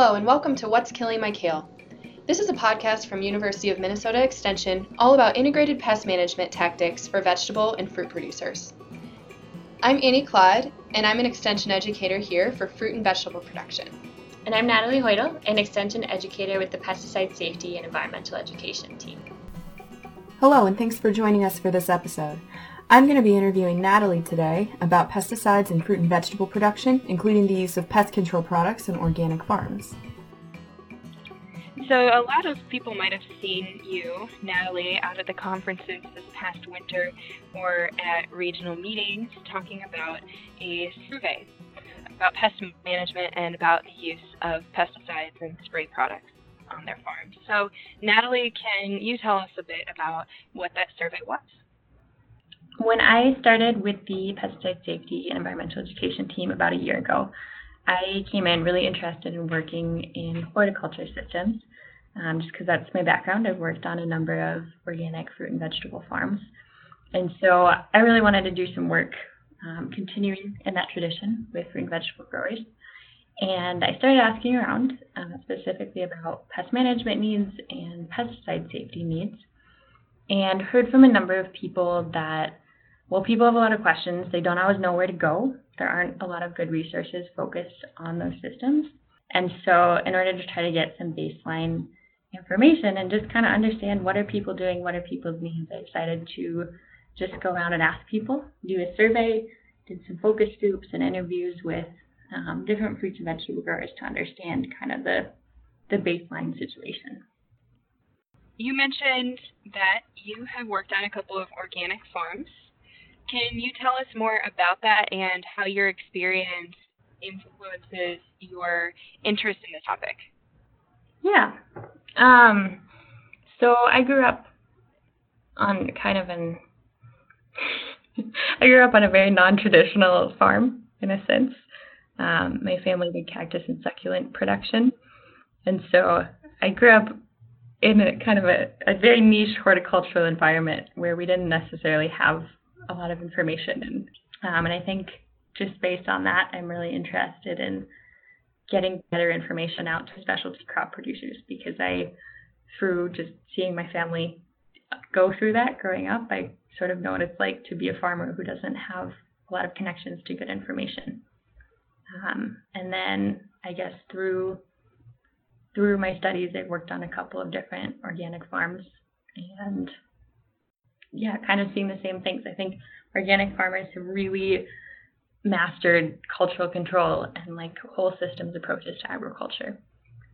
Hello and welcome to What's Killing My Kale. This is a podcast from University of Minnesota Extension all about integrated pest management tactics for vegetable and fruit producers. I'm Annie Klodd and I'm an extension educator here for fruit and vegetable production. And I'm Natalie Hoidel, an extension educator with the Pesticide Safety and Environmental Education team. Hello and thanks for joining us for this episode. I'm going to be interviewing Natalie today about pesticides in fruit and vegetable production, including the use of pest control products in organic farms. So, a lot of people might have seen you, Natalie, out at the conferences this past winter or at regional meetings talking about a survey about pest management and about the use of pesticides and spray products on their farms. So, Natalie, can you tell us a bit about what that survey was? When I started with the pesticide safety and environmental education team about a year ago, I came in really interested in working in horticulture systems, um, just because that's my background. I've worked on a number of organic fruit and vegetable farms. And so I really wanted to do some work um, continuing in that tradition with fruit and vegetable growers. And I started asking around uh, specifically about pest management needs and pesticide safety needs, and heard from a number of people that well, people have a lot of questions. They don't always know where to go. There aren't a lot of good resources focused on those systems. And so, in order to try to get some baseline information and just kind of understand what are people doing, what are people's needs, I decided to just go around and ask people, do a survey, did some focus groups and interviews with um, different fruits and vegetable growers to understand kind of the the baseline situation. You mentioned that you have worked on a couple of organic farms can you tell us more about that and how your experience influences your interest in the topic? Yeah. Um, so I grew up on kind of an I grew up on a very non-traditional farm in a sense. Um, my family did cactus and succulent production, and so I grew up in a kind of a, a very niche horticultural environment where we didn't necessarily have a lot of information. And, um, and I think just based on that, I'm really interested in getting better information out to specialty crop producers because I, through just seeing my family go through that growing up, I sort of know what it's like to be a farmer who doesn't have a lot of connections to good information. Um, and then I guess through through my studies, I've worked on a couple of different organic farms and yeah, kind of seeing the same things. I think organic farmers have really mastered cultural control and like whole systems approaches to agriculture.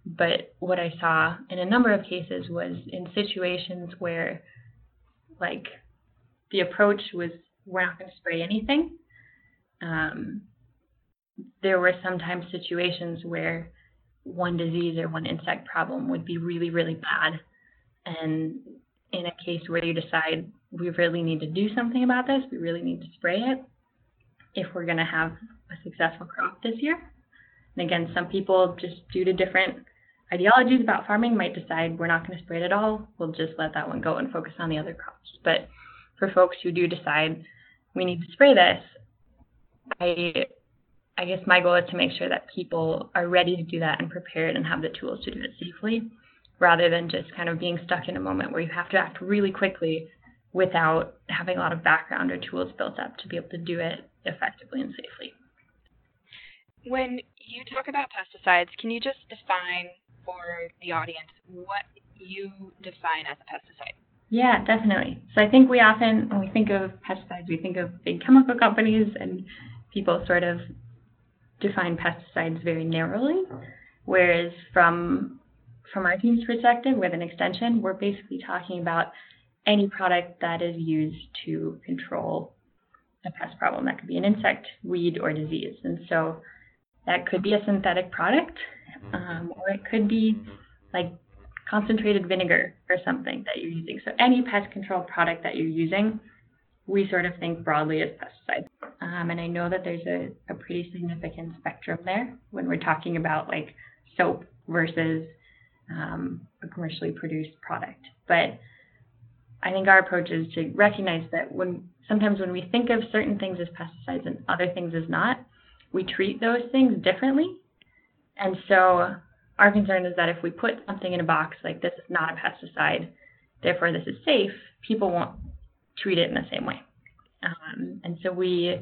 But what I saw in a number of cases was in situations where like the approach was we're not going to spray anything. Um, there were sometimes situations where one disease or one insect problem would be really, really bad. And in a case where you decide we really need to do something about this. We really need to spray it if we're going to have a successful crop this year. And again, some people, just due to different ideologies about farming, might decide we're not going to spray it at all. We'll just let that one go and focus on the other crops. But for folks who do decide we need to spray this, I I guess my goal is to make sure that people are ready to do that and prepared and have the tools to do it safely, rather than just kind of being stuck in a moment where you have to act really quickly without having a lot of background or tools built up to be able to do it effectively and safely. When you talk about pesticides, can you just define for the audience what you define as a pesticide? Yeah, definitely. So I think we often, when we think of pesticides, we think of big chemical companies, and people sort of define pesticides very narrowly. Whereas from from our team's perspective, with an extension, we're basically talking about any product that is used to control a pest problem. That could be an insect, weed, or disease. And so that could be a synthetic product, um, or it could be like concentrated vinegar or something that you're using. So any pest control product that you're using, we sort of think broadly as pesticides. Um, and I know that there's a, a pretty significant spectrum there when we're talking about like soap versus um, a commercially produced product. But I think our approach is to recognize that when sometimes when we think of certain things as pesticides and other things as not, we treat those things differently. And so our concern is that if we put something in a box like this is not a pesticide, therefore this is safe, people won't treat it in the same way. Um, and so we,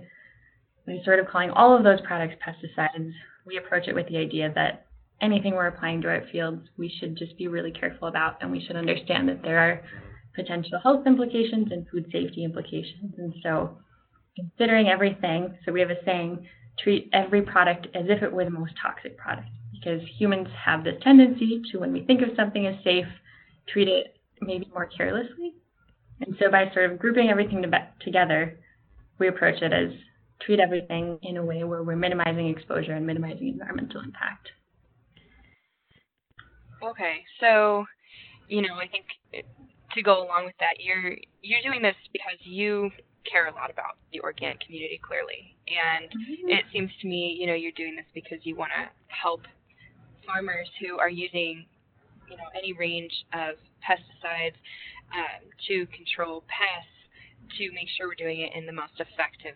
we sort of calling all of those products pesticides, we approach it with the idea that anything we're applying to our fields, we should just be really careful about, and we should understand that there are potential health implications and food safety implications. And so, considering everything, so we have a saying treat every product as if it were the most toxic product, because humans have this tendency to, when we think of something as safe, treat it maybe more carelessly. And so, by sort of grouping everything to together, we approach it as treat everything in a way where we're minimizing exposure and minimizing environmental impact. Okay, so you know, I think to go along with that, you're you're doing this because you care a lot about the organic community clearly, and mm-hmm. it seems to me, you know, you're doing this because you want to help farmers who are using, you know, any range of pesticides um, to control pests to make sure we're doing it in the most effective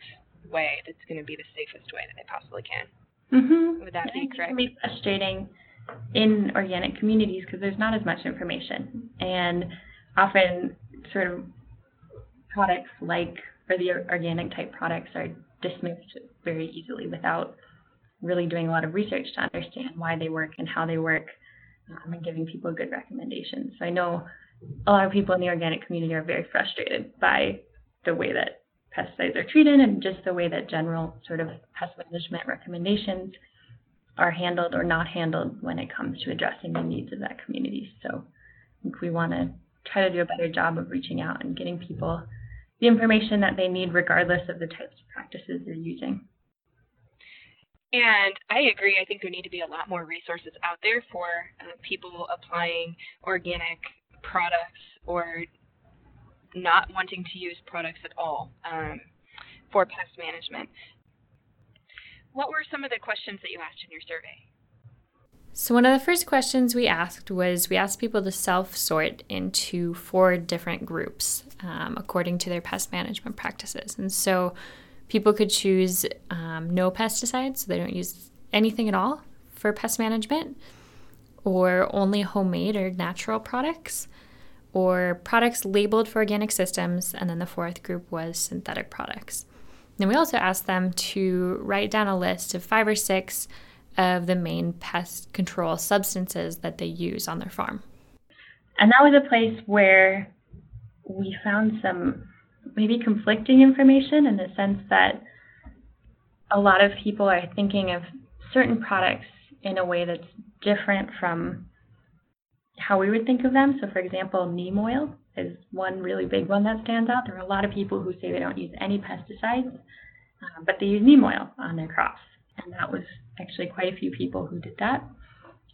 way that's going to be the safest way that they possibly can. Mm-hmm. Would that be correct? It can be frustrating in organic communities because there's not as much information. And often, sort of products like, or the organic type products are dismissed very easily without really doing a lot of research to understand why they work and how they work um, and giving people good recommendations. So I know a lot of people in the organic community are very frustrated by the way that pesticides are treated and just the way that general sort of pest management recommendations are handled or not handled when it comes to addressing the needs of that community. So I think we want to try to do a better job of reaching out and getting people the information that they need regardless of the types of practices they're using. And I agree. I think there need to be a lot more resources out there for uh, people applying organic products or not wanting to use products at all um, for pest management what were some of the questions that you asked in your survey? So, one of the first questions we asked was we asked people to self sort into four different groups um, according to their pest management practices. And so, people could choose um, no pesticides, so they don't use anything at all for pest management, or only homemade or natural products, or products labeled for organic systems. And then the fourth group was synthetic products. Then we also asked them to write down a list of five or six of the main pest control substances that they use on their farm. And that was a place where we found some maybe conflicting information in the sense that a lot of people are thinking of certain products in a way that's different from how we would think of them. So, for example, neem oil is one really big one that stands out. There are a lot of people who say they don't use any pesticides, uh, but they use neem oil on their crops. And that was actually quite a few people who did that.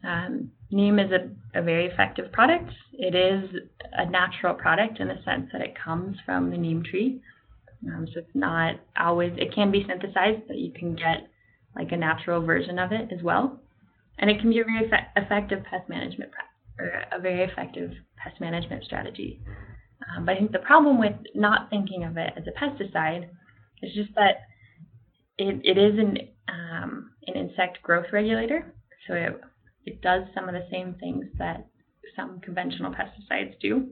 Um, neem is a, a, very effective product. It is a natural product in the sense that it comes from the neem tree. Um, so it's not always, it can be synthesized, but you can get like a natural version of it as well. And it can be a very effect- effective pest management or a very effective pest management strategy. Um, but I think the problem with not thinking of it as a pesticide is just that it, it is an, um, an insect growth regulator. So it, it does some of the same things that some conventional pesticides do.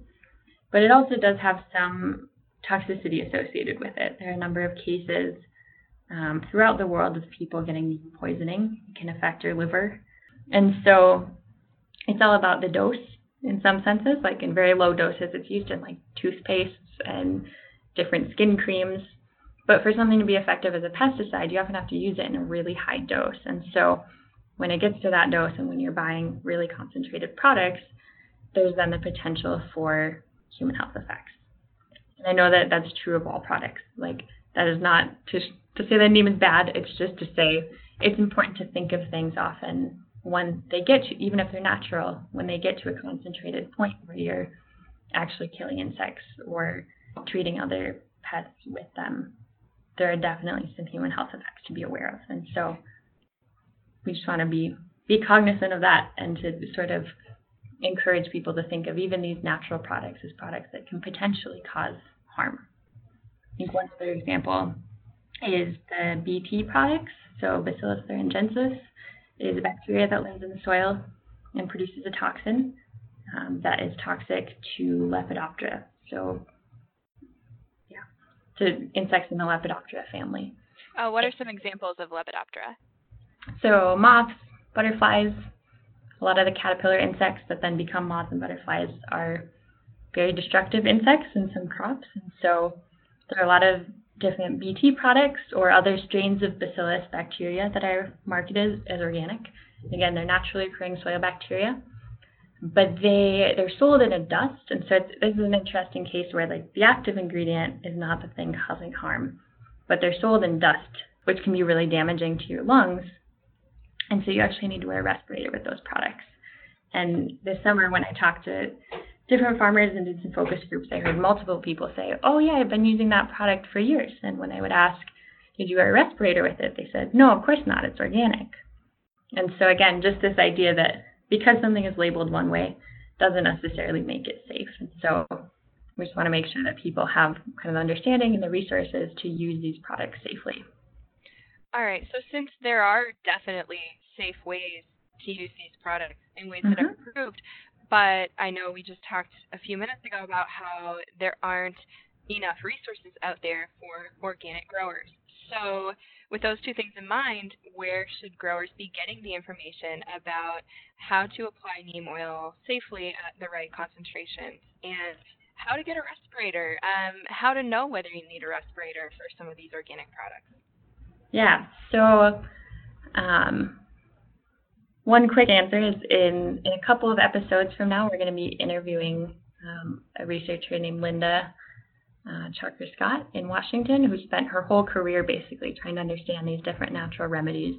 But it also does have some toxicity associated with it. There are a number of cases um, throughout the world of people getting poisoning. It can affect your liver. And so it's all about the dose in some senses. Like in very low doses, it's used in like toothpastes and different skin creams. But for something to be effective as a pesticide, you often have to use it in a really high dose. And so when it gets to that dose and when you're buying really concentrated products, there's then the potential for human health effects. And I know that that's true of all products. Like that is not to to say that neem is bad. It's just to say it's important to think of things often when they get to, even if they're natural, when they get to a concentrated point where you're actually killing insects or treating other pets with them, there are definitely some human health effects to be aware of. And so we just want to be be cognizant of that and to sort of encourage people to think of even these natural products as products that can potentially cause harm. I think one other example is the BT products, so Bacillus thuringiensis is a bacteria that lives in the soil. and produces a toxin um, that is toxic to Lepidoptera. So, yeah, to insects in the Lepidoptera family. Uh, what are some examples of Lepidoptera? So, moths, butterflies, a lot of the caterpillar insects that then become moths and butterflies are very destructive insects in some crops. And so, there are a lot of different BT products or other strains of Bacillus bacteria that are marketed as organic. Again, they're naturally occurring soil bacteria, but they they're sold in a dust, and so this is an interesting case where like the active ingredient is not the thing causing harm, but they're sold in dust, which can be really damaging to your lungs, and so you actually need to wear a respirator with those products. And this summer, when I talked to different farmers and did some focus groups, I heard multiple people say, "Oh yeah, I've been using that product for years." And when I would ask, "Did you wear a respirator with it?" they said, "No, of course not. It's organic." And so again, just this idea that because something is labeled one way doesn't necessarily make it safe. And so we just want to make sure that people have kind of understanding and the resources to use these products safely. All right. So since there are definitely safe ways to use these products in ways mm-hmm. that are approved, but I know we just talked a few minutes ago about how there aren't enough resources out there for organic growers. So with those two things in mind, where should growers be getting the information about how to apply neem oil safely at the right concentration and how to get a respirator, um, how to know whether you need a respirator for some of these organic products? Yeah, so um, one quick answer is in, in a couple of episodes from now, we're going to be interviewing um, a researcher named Linda uh, Chalker Scott in Washington, who spent her whole career basically trying to understand these different natural remedies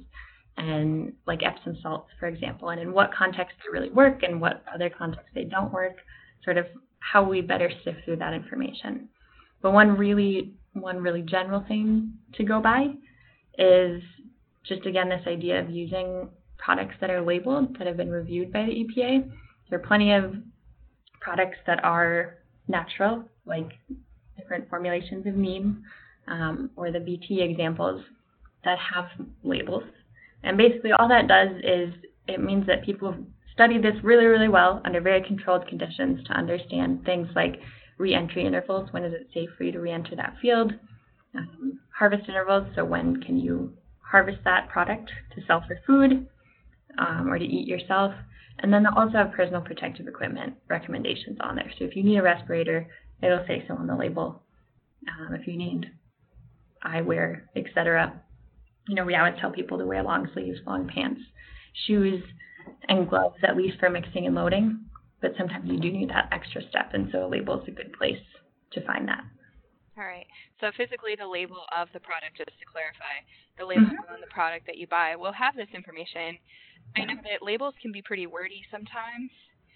and like Epsom salts, for example, and in what context they really work and what other contexts they don't work, sort of how we better sift through that information. But one really one really general thing to go by is just again this idea of using products that are labeled that have been reviewed by the EPA. There are plenty of products that are natural, like different formulations of neem um, or the BT examples that have labels. And basically, all that does is it means that people have studied this really, really well under very controlled conditions to understand things like re-entry intervals. When is it safe for you to re-enter that field? Um, harvest intervals. So when can you harvest that product to sell for food um, or to eat yourself? And then they'll also have personal protective equipment recommendations on there. So if you need a respirator, it'll say so on the label. Um, if you need eyewear, etc. You know, we always tell people to wear long sleeves, long pants, shoes, and gloves at least for mixing and loading. But sometimes you do need that extra step, and so a label is a good place to find that. All right. So physically, the label of the product, just to clarify, the label mm-hmm. on the product that you buy will have this information. I know that labels can be pretty wordy sometimes.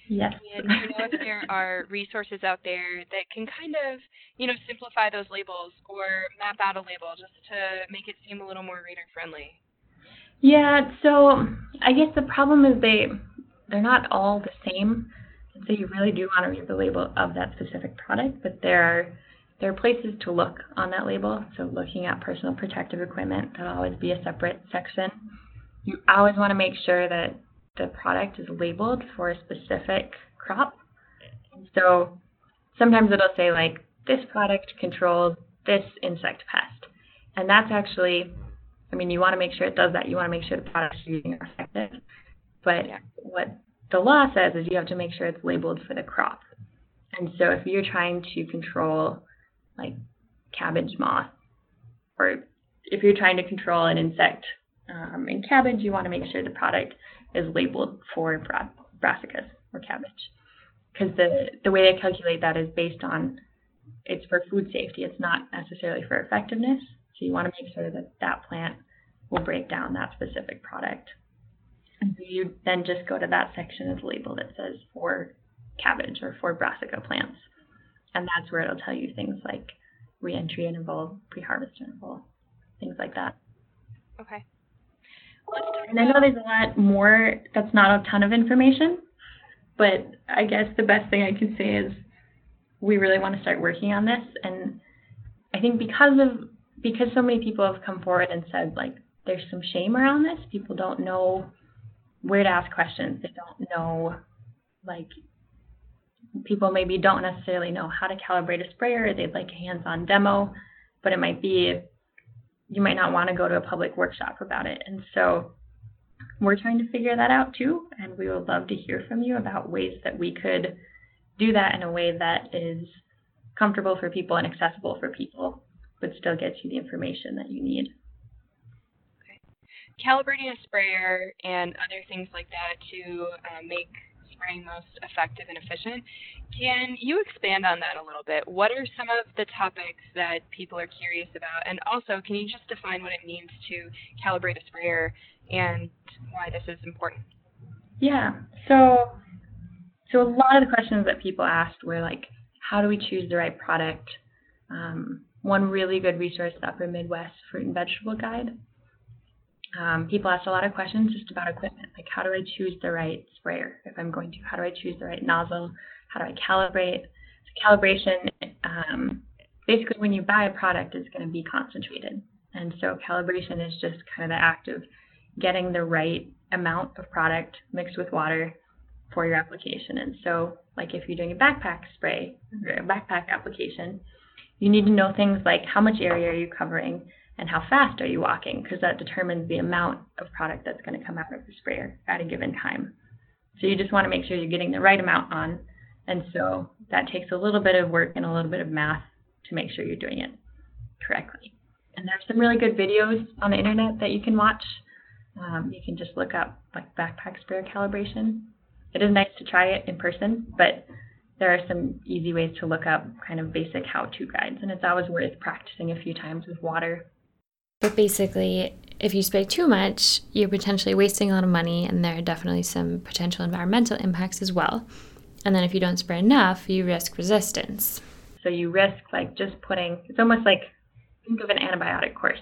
Yes. And do you know if there are resources out there that can kind of, you know, simplify those labels or map out a label just to make it seem a little more reader friendly? Yeah, so I guess the problem is they they're not all the same. So you really do want to read the label of that specific product, but there are there are places to look on that label. So looking at personal protective equipment, that'll always be a separate section. You always want to make sure that the product is labeled for a specific crop. So sometimes it'll say like this product controls this insect pest. And that's actually I mean you want to make sure it does that. You want to make sure the products you're using are effective. But yeah. what the law says is you have to make sure it's labeled for the crop. And so if you're trying to control like cabbage moth or if you're trying to control an insect um, in cabbage, you want to make sure the product is labeled for bra- brassicas or cabbage. Because the, the way they calculate that is based on it's for food safety. It's not necessarily for effectiveness. So you want to make sure that that plant will break down that specific product. And so you then just go to that section of the label that says for cabbage or for brassica plants. And that's where it'll tell you things like reentry interval, pre-harvest interval, things like that. Okay. And I know there's a lot more that's not a ton of information, but I guess the best thing I can say is we really want to start working on this. And I think because of because so many people have come forward and said like there's some shame around this, people don't know where to ask questions. They don't know, like, people maybe don't necessarily know how to calibrate a sprayer. They'd like a hands on demo, but it might be, you might not want to go to a public workshop about it. And so we're trying to figure that out too. And we would love to hear from you about ways that we could do that in a way that is comfortable for people and accessible for people, but still gets you the information that you need. Okay. Calibrating a sprayer and other things like that to uh, make most effective and efficient. Can you expand on that a little bit? What are some of the topics that people are curious about? And also, can you just define what it means to calibrate a sprayer and why this is important? Yeah. So so a lot of the questions that people asked were like, how do we choose the right product? Um, one really good resource, the Upper Midwest Fruit and Vegetable Guide. Um, people ask a lot of questions just about equipment, like how do I choose the right sprayer if I'm going to? How do I choose the right nozzle? How do I calibrate? So calibration, um, basically, when you buy a product, it's going to be concentrated, and so calibration is just kind of the act of getting the right amount of product mixed with water for your application. And so, like if you're doing a backpack spray or a backpack application, you need to know things like how much area are you covering and how fast are you walking, because that determines the amount of product that's going to come out of the sprayer at a given time. So you just want to make sure you're getting the right amount on. And so that takes a little bit of work and a little bit of math to make sure you're doing it correctly. And there's some really good videos on the internet that you can watch. Um, you can just look up like backpack sprayer calibration it is nice to try it in person, but there are some easy ways to look up kind of basic how-to guides, and it's always worth practicing a few times with water. But basically, if you spray too much, you're potentially wasting a lot of money, and there are definitely some potential environmental impacts as well. And then if you don't spray enough, you risk resistance. So you risk like just putting, it's almost like think of an antibiotic course.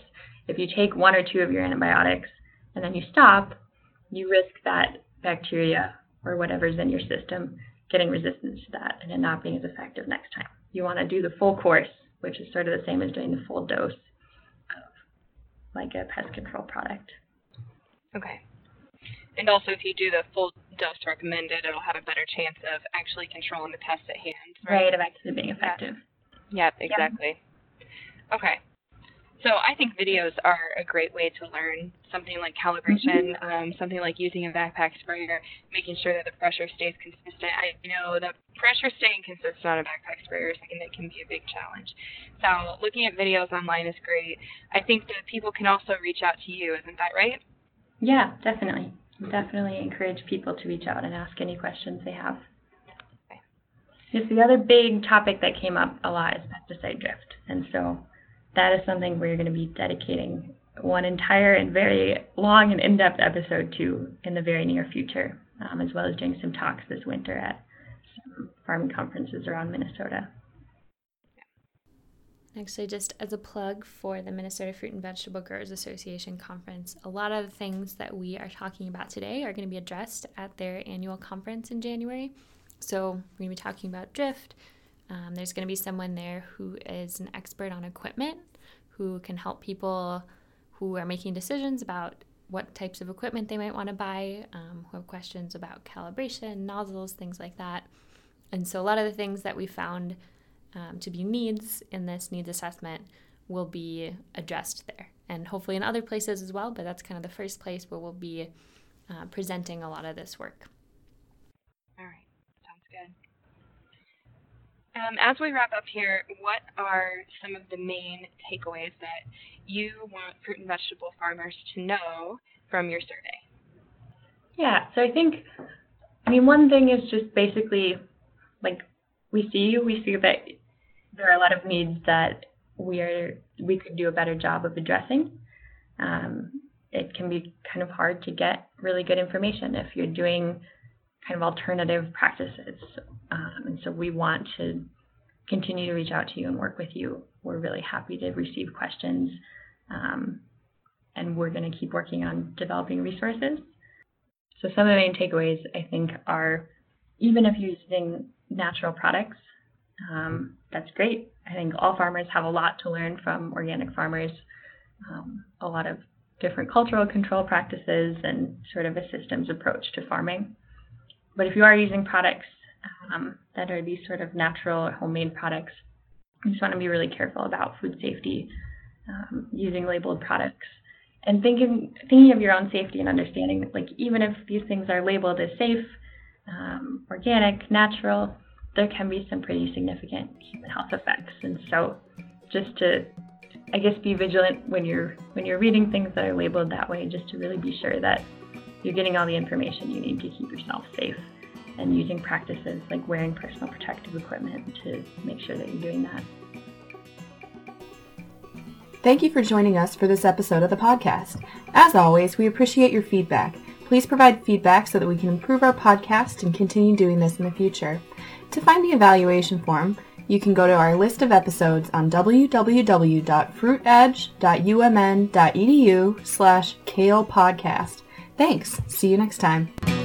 If you take one or two of your antibiotics and then you stop, you risk that bacteria or whatever's in your system getting resistance to that and it not being as effective next time. You want to do the full course, which is sort of the same as doing the full dose like a pest control product. Okay. And also, if you do the full dose recommended, it'll have a better chance of actually controlling the pest at hand. Right, right of actually being effective. Yep, exactly. Yep. Okay. So I think videos are a great way to learn something like calibration, mm-hmm. um, something like using a backpack sprayer, making sure that the pressure stays consistent. I know that pressure staying consistent on a backpack sprayer is something that can be a big challenge. So looking at videos online is great. I think that people can also reach out to you, isn't that right? Yeah, definitely. Definitely encourage people to reach out and ask any questions they have. Okay. Yes, the other big topic that came up a lot is pesticide drift. And so that is something we're going to be dedicating one entire and very long and in-depth episode to in the very near future, um, as well as doing some talks this winter at some farming conferences around Minnesota. Actually, just as a plug for the Minnesota Fruit and Vegetable Growers Association conference, a lot of the things that we are talking about today are going to be addressed at their annual conference in January. So, we're going to be talking about drift, um, there's going to be someone there who is an expert on equipment who can help people who are making decisions about what types of equipment they might want to buy, um, who have questions about calibration, nozzles, things like that. And so, a lot of the things that we found um, to be needs in this needs assessment will be addressed there, and hopefully in other places as well. But that's kind of the first place where we'll be uh, presenting a lot of this work. Um, as we wrap up here, what are some of the main takeaways that you want fruit and vegetable farmers to know from your survey? Yeah, so I think, I mean, one thing is just basically like we see we see that there are a lot of needs that we are we could do a better job of addressing. Um, it can be kind of hard to get really good information if you're doing kind of alternative practices. Um, and so we want to continue to reach out to you and work with you. We're really happy to receive questions. Um, and we're going to keep working on developing resources. So some of the main takeaways I think are even if you're using natural products, um, that's great. I think all farmers have a lot to learn from organic farmers. Um, a lot of different cultural control practices and sort of a systems approach to farming. But if you are using products um, that are these sort of natural or homemade products, you just want to be really careful about food safety um, using labeled products and thinking thinking of your own safety and understanding that like even if these things are labeled as safe, um, organic, natural, there can be some pretty significant human health effects. And so, just to I guess be vigilant when you're when you're reading things that are labeled that way, just to really be sure that you're getting all the information you need to keep yourself safe and using practices like wearing personal protective equipment to make sure that you're doing that. Thank you for joining us for this episode of the podcast. As always, we appreciate your feedback. Please provide feedback so that we can improve our podcast and continue doing this in the future. To find the evaluation form, you can go to our list of episodes on www.fruitedge.umn.edu slash kale podcast. Thanks. See you next time.